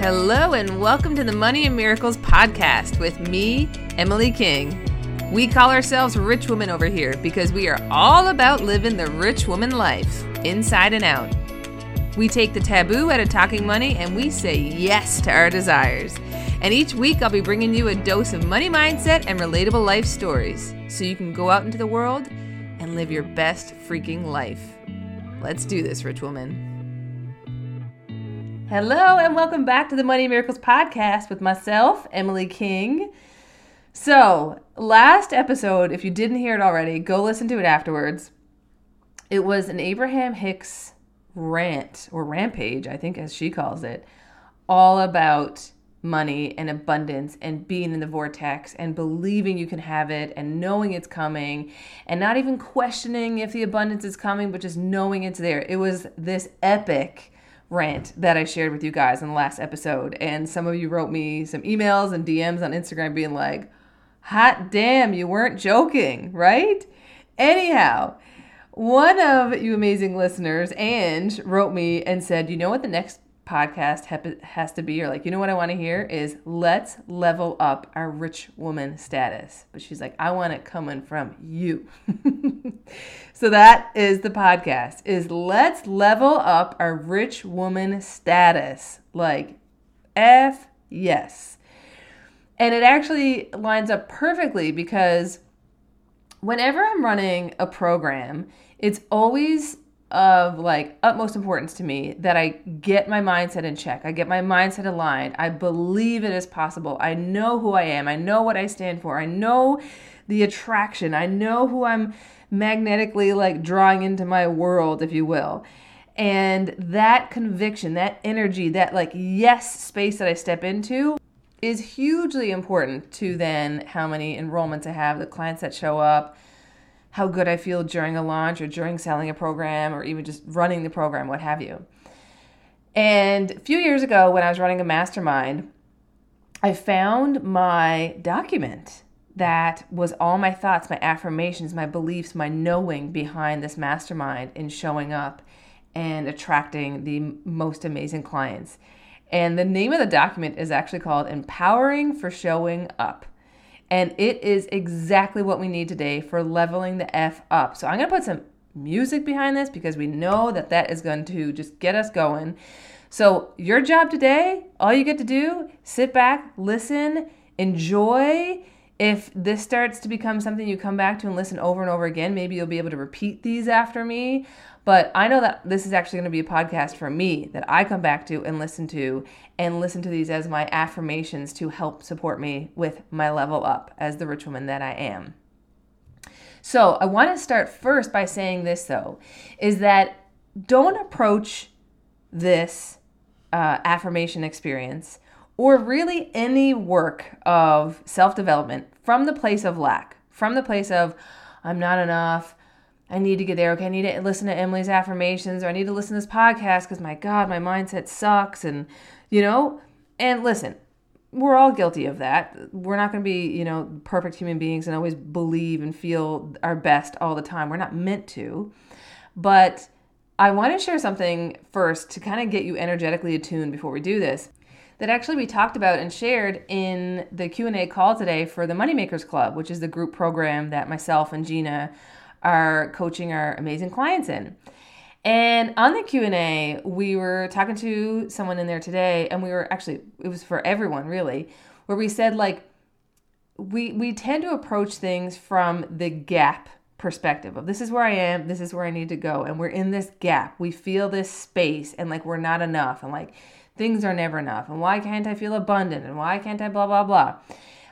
Hello, and welcome to the Money and Miracles podcast with me, Emily King. We call ourselves Rich Women over here because we are all about living the rich woman life, inside and out. We take the taboo out of talking money and we say yes to our desires. And each week, I'll be bringing you a dose of money mindset and relatable life stories so you can go out into the world and live your best freaking life. Let's do this, rich woman. Hello, and welcome back to the Money Miracles podcast with myself, Emily King. So, last episode, if you didn't hear it already, go listen to it afterwards. It was an Abraham Hicks rant, or rampage, I think, as she calls it, all about money and abundance and being in the vortex and believing you can have it and knowing it's coming and not even questioning if the abundance is coming, but just knowing it's there. It was this epic rant that I shared with you guys in the last episode. And some of you wrote me some emails and DMs on Instagram being like, hot damn, you weren't joking, right? Anyhow, one of you amazing listeners, Ange, wrote me and said, you know what the next podcast has to be, or like, you know what I want to hear is let's level up our rich woman status. But she's like, I want it coming from you. so that is the podcast is let's level up our rich woman status. Like, F yes. And it actually lines up perfectly because whenever I'm running a program, it's always of like utmost importance to me that I get my mindset in check. I get my mindset aligned. I believe it is possible. I know who I am. I know what I stand for. I know the attraction. I know who I'm magnetically like drawing into my world, if you will. And that conviction, that energy, that like yes space that I step into is hugely important to then how many enrollments I have, the clients that show up, how good I feel during a launch or during selling a program or even just running the program, what have you. And a few years ago, when I was running a mastermind, I found my document that was all my thoughts, my affirmations, my beliefs, my knowing behind this mastermind in showing up and attracting the most amazing clients. And the name of the document is actually called Empowering for Showing Up. And it is exactly what we need today for leveling the F up. So I'm going to put some music behind this because we know that that is going to just get us going. So your job today, all you get to do, sit back, listen, enjoy. If this starts to become something you come back to and listen over and over again, maybe you'll be able to repeat these after me. But I know that this is actually going to be a podcast for me that I come back to and listen to and listen to these as my affirmations to help support me with my level up as the rich woman that I am. So, I want to start first by saying this though is that don't approach this uh, affirmation experience or really any work of self development from the place of lack, from the place of, I'm not enough, I need to get there. Okay, I need to listen to Emily's affirmations, or I need to listen to this podcast because my God, my mindset sucks. And, you know, and listen, we're all guilty of that. We're not going to be, you know, perfect human beings and always believe and feel our best all the time. We're not meant to. But I want to share something first to kind of get you energetically attuned before we do this that actually we talked about and shared in the Q&A call today for the Moneymakers Club, which is the group program that myself and Gina are coaching our amazing clients in. And on the Q&A, we were talking to someone in there today and we were actually it was for everyone really, where we said like we we tend to approach things from the gap perspective of this is where I am, this is where I need to go and we're in this gap. We feel this space and like we're not enough and like things are never enough and why can't I feel abundant and why can't I blah blah blah.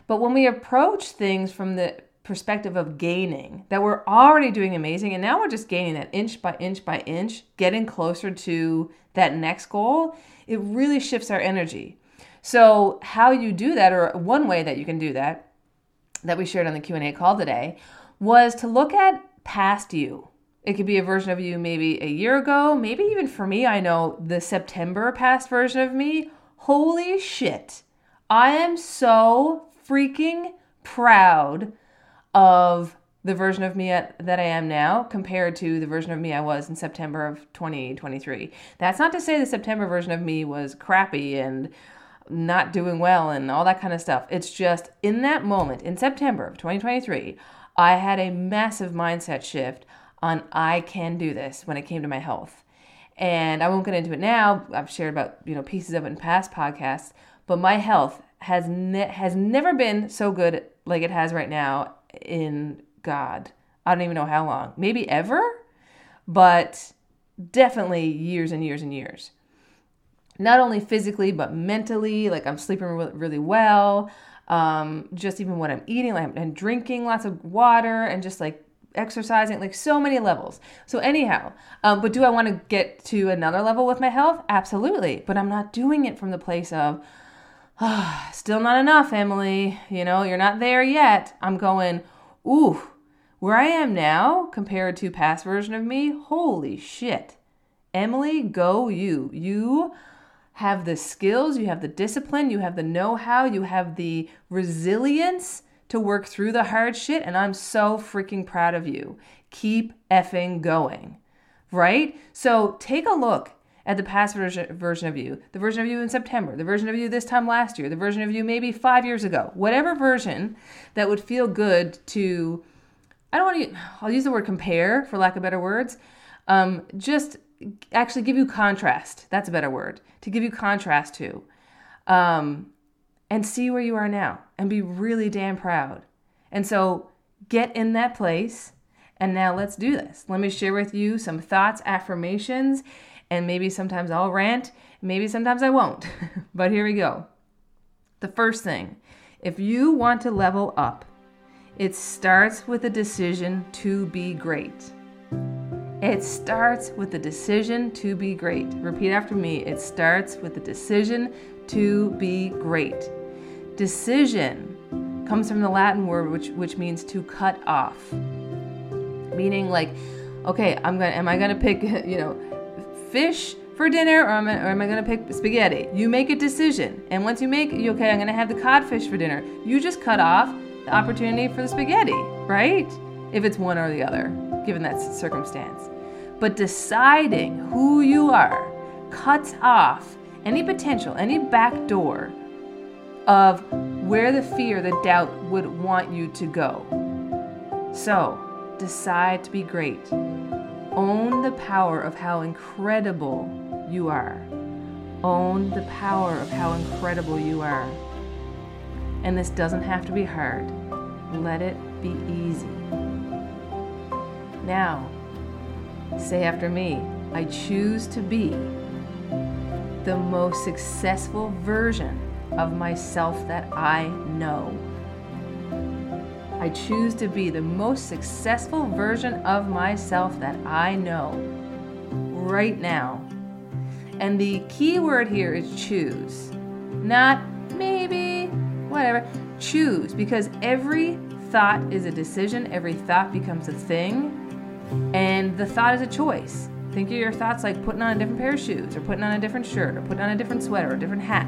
But when we approach things from the perspective of gaining that we're already doing amazing and now we're just gaining that inch by inch by inch getting closer to that next goal it really shifts our energy so how you do that or one way that you can do that that we shared on the q&a call today was to look at past you it could be a version of you maybe a year ago maybe even for me i know the september past version of me holy shit i am so freaking proud of the version of me at, that I am now compared to the version of me I was in September of 2023. That's not to say the September version of me was crappy and not doing well and all that kind of stuff. It's just in that moment in September of 2023, I had a massive mindset shift on I can do this when it came to my health. And I won't get into it now. I've shared about, you know, pieces of it in past podcasts, but my health has ne- has never been so good like it has right now in God. I don't even know how long. Maybe ever, but definitely years and years and years. Not only physically, but mentally. Like I'm sleeping really well. Um, just even what I'm eating, like I'm drinking lots of water and just like exercising, like so many levels. So, anyhow, um, but do I want to get to another level with my health? Absolutely. But I'm not doing it from the place of, oh, still not enough, Emily. You know, you're not there yet. I'm going, ooh, where I am now compared to past version of me, holy shit. Emily, go you. You have the skills, you have the discipline, you have the know how, you have the resilience to work through the hard shit, and I'm so freaking proud of you. Keep effing going, right? So take a look at the past version, of you, the version of you in September, the version of you this time last year, the version of you maybe five years ago, whatever version that would feel good to, I don't want to, I'll use the word compare for lack of better words, um, just actually give you contrast. That's a better word to give you contrast to. Um, and see where you are now and be really damn proud. And so get in that place. And now let's do this. Let me share with you some thoughts, affirmations, and maybe sometimes I'll rant, maybe sometimes I won't. but here we go. The first thing if you want to level up, it starts with a decision to be great. It starts with the decision to be great. Repeat after me. It starts with the decision to be great. Decision comes from the Latin word which which means to cut off. Meaning like, okay, I'm gonna am I gonna pick, you know, fish for dinner or am I, or am I gonna pick spaghetti? You make a decision. And once you make you okay, I'm gonna have the codfish for dinner. You just cut off the opportunity for the spaghetti, right? If it's one or the other, given that circumstance. But deciding who you are cuts off any potential, any back door of where the fear, the doubt would want you to go. So, decide to be great. Own the power of how incredible you are. Own the power of how incredible you are. And this doesn't have to be hard. Let it be easy. Now, say after me I choose to be the most successful version of myself that I know. I choose to be the most successful version of myself that I know right now. And the key word here is choose, not maybe, whatever. Choose because every thought is a decision, every thought becomes a thing, and the thought is a choice. Think of your thoughts like putting on a different pair of shoes, or putting on a different shirt, or putting on a different sweater, or a different hat.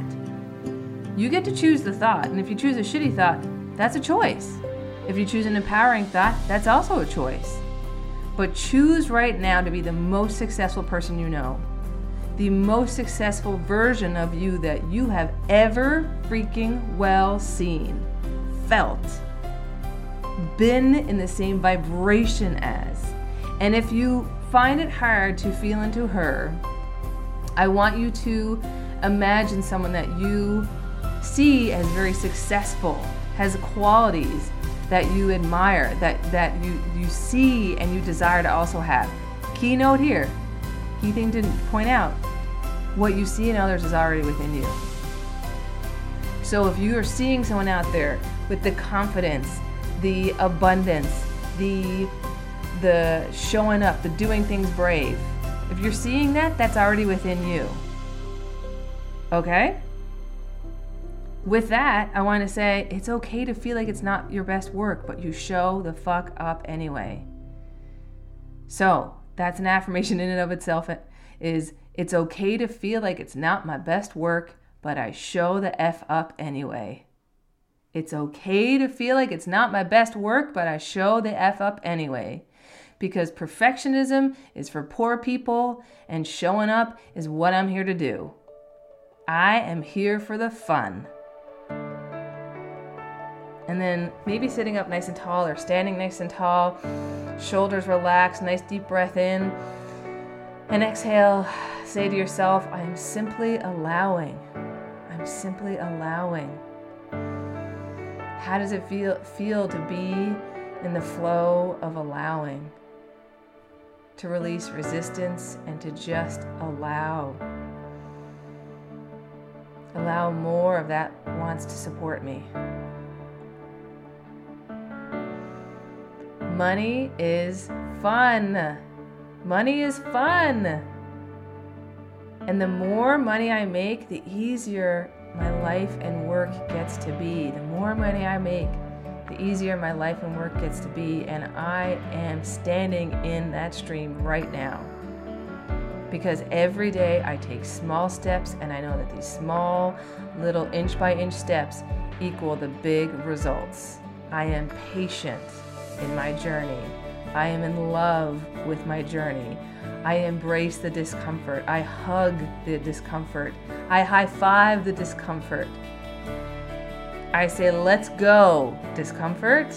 You get to choose the thought, and if you choose a shitty thought, that's a choice. If you choose an empowering thought, that's also a choice. But choose right now to be the most successful person you know, the most successful version of you that you have ever freaking well seen, felt, been in the same vibration as. And if you find it hard to feel into her, I want you to imagine someone that you see as very successful, has qualities that you admire, that, that you, you see and you desire to also have. Keynote here, key thing to point out what you see in others is already within you. So if you are seeing someone out there with the confidence, the abundance, the the showing up, the doing things brave, if you're seeing that, that's already within you. Okay? With that, I want to say it's okay to feel like it's not your best work, but you show the fuck up anyway. So, that's an affirmation in and of itself is it's okay to feel like it's not my best work, but I show the F up anyway. It's okay to feel like it's not my best work, but I show the F up anyway. Because perfectionism is for poor people and showing up is what I'm here to do. I am here for the fun. Then maybe sitting up nice and tall or standing nice and tall, shoulders relaxed, nice deep breath in. And exhale, say to yourself, I am simply allowing. I'm simply allowing. How does it feel feel to be in the flow of allowing? To release resistance and to just allow. Allow more of that wants to support me. Money is fun. Money is fun. And the more money I make, the easier my life and work gets to be. The more money I make, the easier my life and work gets to be. And I am standing in that stream right now. Because every day I take small steps, and I know that these small, little inch by inch steps equal the big results. I am patient in my journey. I am in love with my journey. I embrace the discomfort. I hug the discomfort. I high five the discomfort. I say, let's go, discomfort,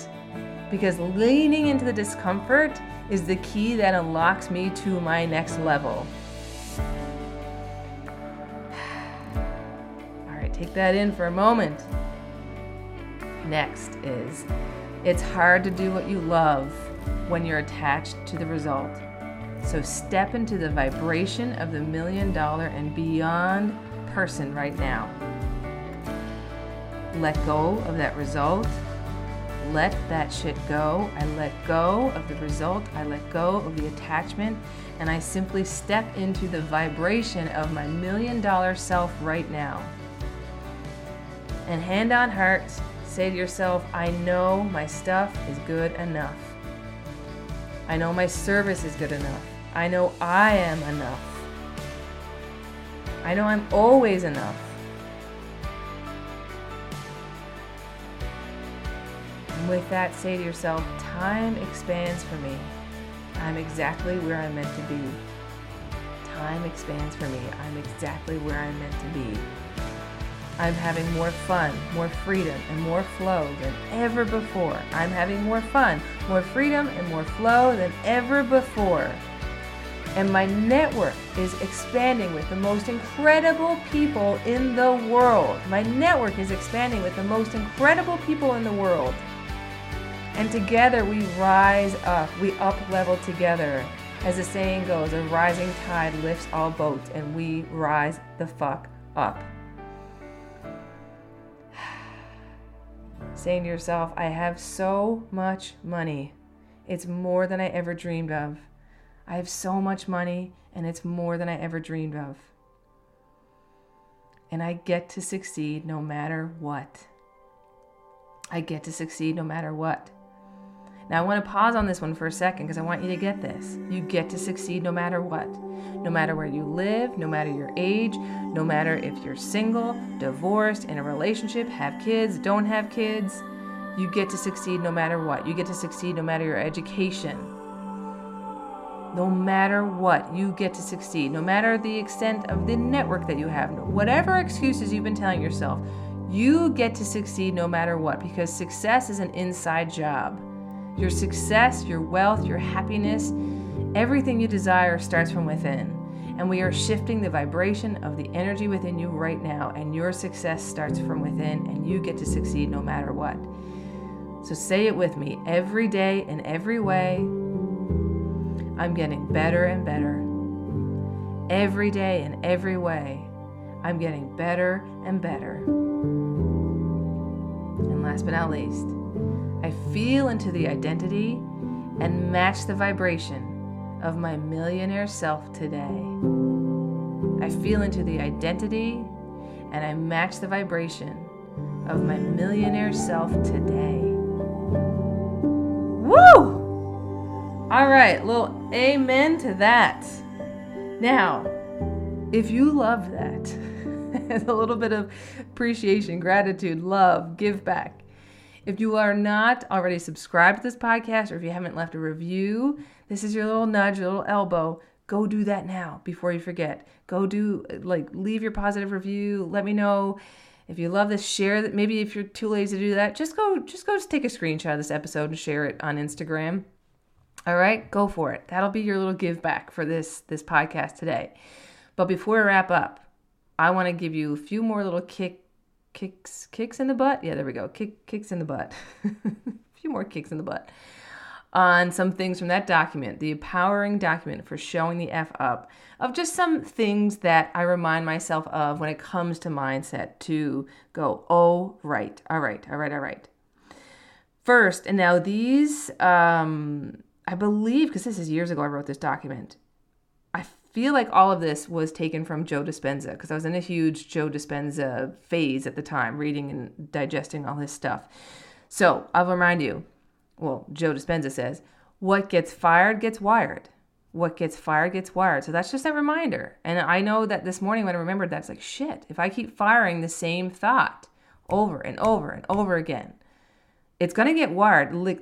because leaning into the discomfort is the key that unlocks me to my next level. All right, take that in for a moment. Next is it's hard to do what you love when you're attached to the result. So step into the vibration of the million dollar and beyond person right now. Let go of that result. Let that shit go. I let go of the result. I let go of the attachment. And I simply step into the vibration of my million dollar self right now. And hand on heart, Say to yourself, I know my stuff is good enough. I know my service is good enough. I know I am enough. I know I'm always enough. And with that, say to yourself, time expands for me. I'm exactly where I'm meant to be. Time expands for me. I'm exactly where I'm meant to be. I'm having more fun, more freedom, and more flow than ever before. I'm having more fun, more freedom, and more flow than ever before. And my network is expanding with the most incredible people in the world. My network is expanding with the most incredible people in the world. And together we rise up, we up level together. As the saying goes, a rising tide lifts all boats, and we rise the fuck up. Saying to yourself, I have so much money. It's more than I ever dreamed of. I have so much money, and it's more than I ever dreamed of. And I get to succeed no matter what. I get to succeed no matter what. Now, I want to pause on this one for a second because I want you to get this. You get to succeed no matter what. No matter where you live, no matter your age, no matter if you're single, divorced, in a relationship, have kids, don't have kids. You get to succeed no matter what. You get to succeed no matter your education. No matter what, you get to succeed. No matter the extent of the network that you have, whatever excuses you've been telling yourself, you get to succeed no matter what because success is an inside job. Your success, your wealth, your happiness, everything you desire starts from within. And we are shifting the vibration of the energy within you right now, and your success starts from within, and you get to succeed no matter what. So say it with me every day in every way. I'm getting better and better. Every day in every way, I'm getting better and better. And last but not least, I feel into the identity and match the vibration of my millionaire self today. I feel into the identity and I match the vibration of my millionaire self today. Woo! All right, little amen to that. Now, if you love that, a little bit of appreciation, gratitude, love, give back if you are not already subscribed to this podcast or if you haven't left a review, this is your little nudge, your little elbow. go do that now before you forget. Go do, like, leave your positive review. Let me know if you love this. Share that. Maybe if you're too lazy to do that, just go, just go, just take a screenshot of this episode and share it on Instagram. All right, go for it. That'll be your little give back for this this podcast today. But before we wrap up, I want to give you a few more little kick kicks kicks in the butt. Yeah, there we go. Kick kicks in the butt. a few more kicks in the butt on some things from that document, the empowering document for showing the F up, of just some things that I remind myself of when it comes to mindset to go, oh, right, all right, all right, all right. First, and now these, um, I believe, because this is years ago I wrote this document, feel like all of this was taken from Joe Dispenza because I was in a huge Joe Dispenza phase at the time, reading and digesting all his stuff. So I'll remind you well, Joe Dispenza says, what gets fired gets wired. What gets fired gets wired. So that's just a reminder. And I know that this morning when I remembered that, it's like, shit, if I keep firing the same thought over and over and over again, it's going to get wired, li-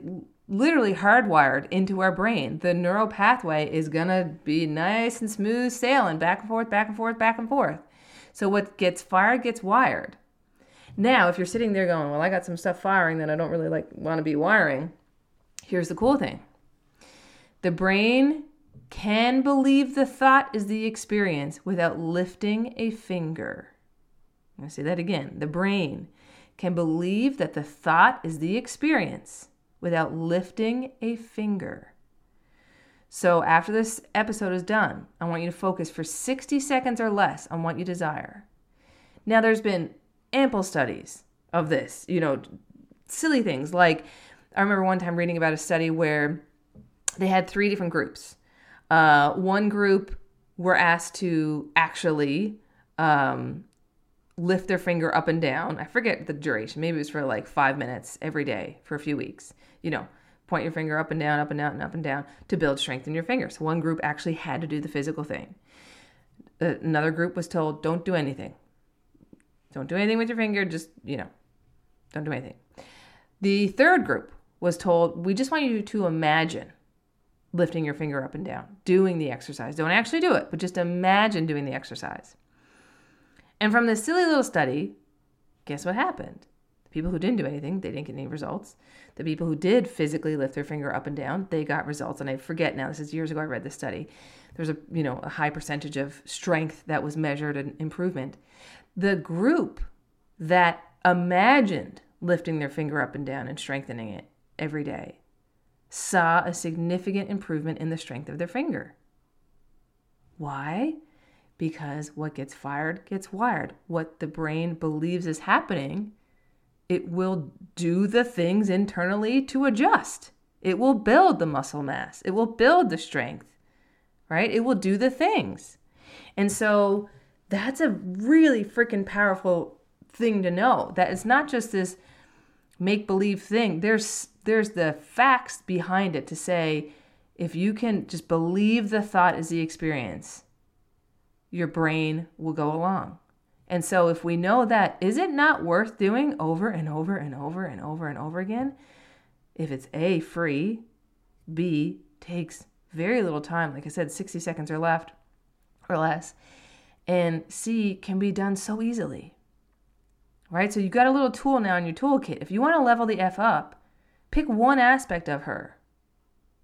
literally hardwired into our brain. The neural pathway is going to be nice and smooth sailing back and forth, back and forth, back and forth. So what gets fired gets wired. Now, if you're sitting there going, well, I got some stuff firing that I don't really like want to be wiring, Here's the cool thing the brain can believe the thought is the experience without lifting a finger. I'm going to say that again. The brain can believe that the thought is the experience without lifting a finger. So, after this episode is done, I want you to focus for 60 seconds or less on what you desire. Now, there's been ample studies of this, you know, silly things like I remember one time reading about a study where they had three different groups. Uh, one group were asked to actually um, lift their finger up and down. I forget the duration. Maybe it was for like five minutes every day for a few weeks. You know, point your finger up and down, up and down, and up and down to build strength in your fingers. One group actually had to do the physical thing. Another group was told, don't do anything. Don't do anything with your finger. Just, you know, don't do anything. The third group was told, we just want you to imagine lifting your finger up and down, doing the exercise. Don't actually do it, but just imagine doing the exercise. And from this silly little study, guess what happened? The people who didn't do anything, they didn't get any results. The people who did physically lift their finger up and down, they got results. And I forget now, this is years ago I read this study. There's a, you know, a high percentage of strength that was measured and improvement. The group that imagined lifting their finger up and down and strengthening it every day saw a significant improvement in the strength of their finger. Why? Because what gets fired gets wired. What the brain believes is happening, it will do the things internally to adjust. It will build the muscle mass, it will build the strength, right? It will do the things. And so that's a really freaking powerful thing to know that it's not just this make believe thing. There's there's the facts behind it to say if you can just believe the thought is the experience, your brain will go along. And so if we know that, is it not worth doing over and over and over and over and over again? If it's A, free, B, takes very little time, like I said, 60 seconds or left or less, and C, can be done so easily. Right? So you've got a little tool now in your toolkit. If you want to level the F up, Pick one aspect of her,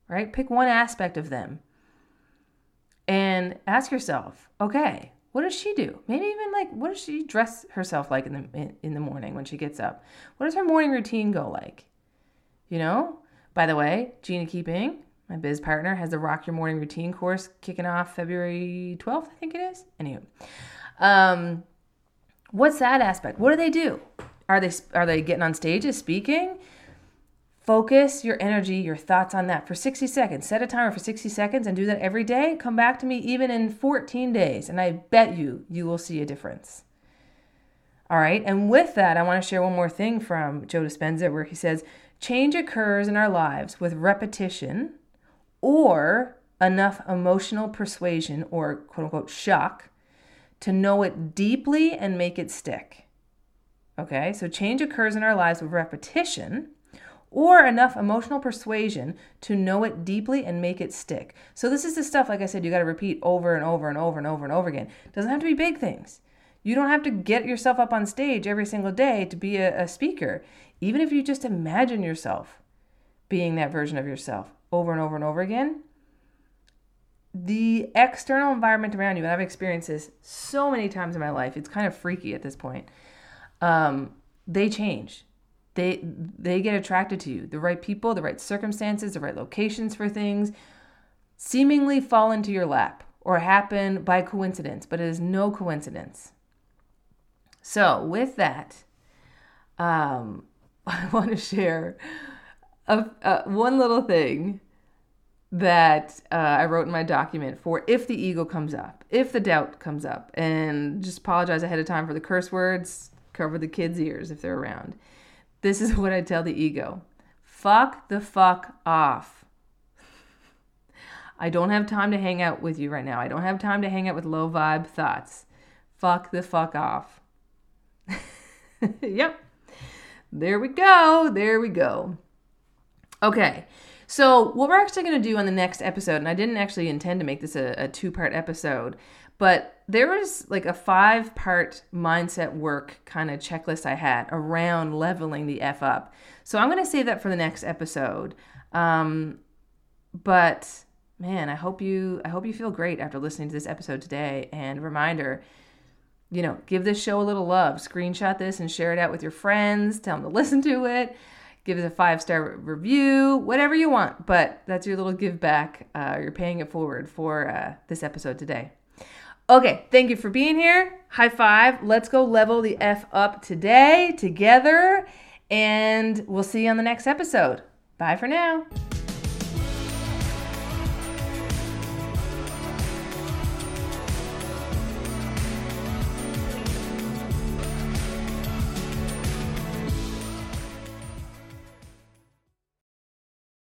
right? Pick one aspect of them and ask yourself, okay, what does she do? Maybe even like, what does she dress herself like in the in, in the morning when she gets up? What does her morning routine go like? You know. By the way, Gina Keeping, my biz partner, has the Rock Your Morning Routine course kicking off February twelfth, I think it is. Anyway, um, what's that aspect? What do they do? Are they are they getting on stages speaking? Focus your energy, your thoughts on that for 60 seconds. Set a timer for 60 seconds and do that every day. Come back to me even in 14 days, and I bet you you will see a difference. All right, and with that, I want to share one more thing from Joe Dispenza where he says, Change occurs in our lives with repetition or enough emotional persuasion or quote unquote shock to know it deeply and make it stick. Okay, so change occurs in our lives with repetition or enough emotional persuasion to know it deeply and make it stick. So this is the stuff like I said you got to repeat over and over and over and over and over again. It doesn't have to be big things. You don't have to get yourself up on stage every single day to be a, a speaker. Even if you just imagine yourself being that version of yourself over and over and over again, the external environment around you, and I've experienced this so many times in my life, it's kind of freaky at this point. Um, they change. They they get attracted to you. The right people, the right circumstances, the right locations for things seemingly fall into your lap or happen by coincidence, but it is no coincidence. So, with that, um, I want to share a, one little thing that uh, I wrote in my document for if the ego comes up, if the doubt comes up, and just apologize ahead of time for the curse words, cover the kids' ears if they're around. This is what I tell the ego fuck the fuck off. I don't have time to hang out with you right now. I don't have time to hang out with low vibe thoughts. Fuck the fuck off. yep. There we go. There we go. Okay. So, what we're actually going to do on the next episode, and I didn't actually intend to make this a, a two part episode, but there was like a five part mindset work kind of checklist I had around leveling the F up. So, I'm going to save that for the next episode. Um, but man, I hope you I hope you feel great after listening to this episode today. And reminder, you know, give this show a little love. Screenshot this and share it out with your friends. Tell them to listen to it give us a five star review, whatever you want. But that's your little give back. Uh, you're paying it forward for uh, this episode today. Okay, thank you for being here. High five. Let's go level the F up today together. And we'll see you on the next episode. Bye for now.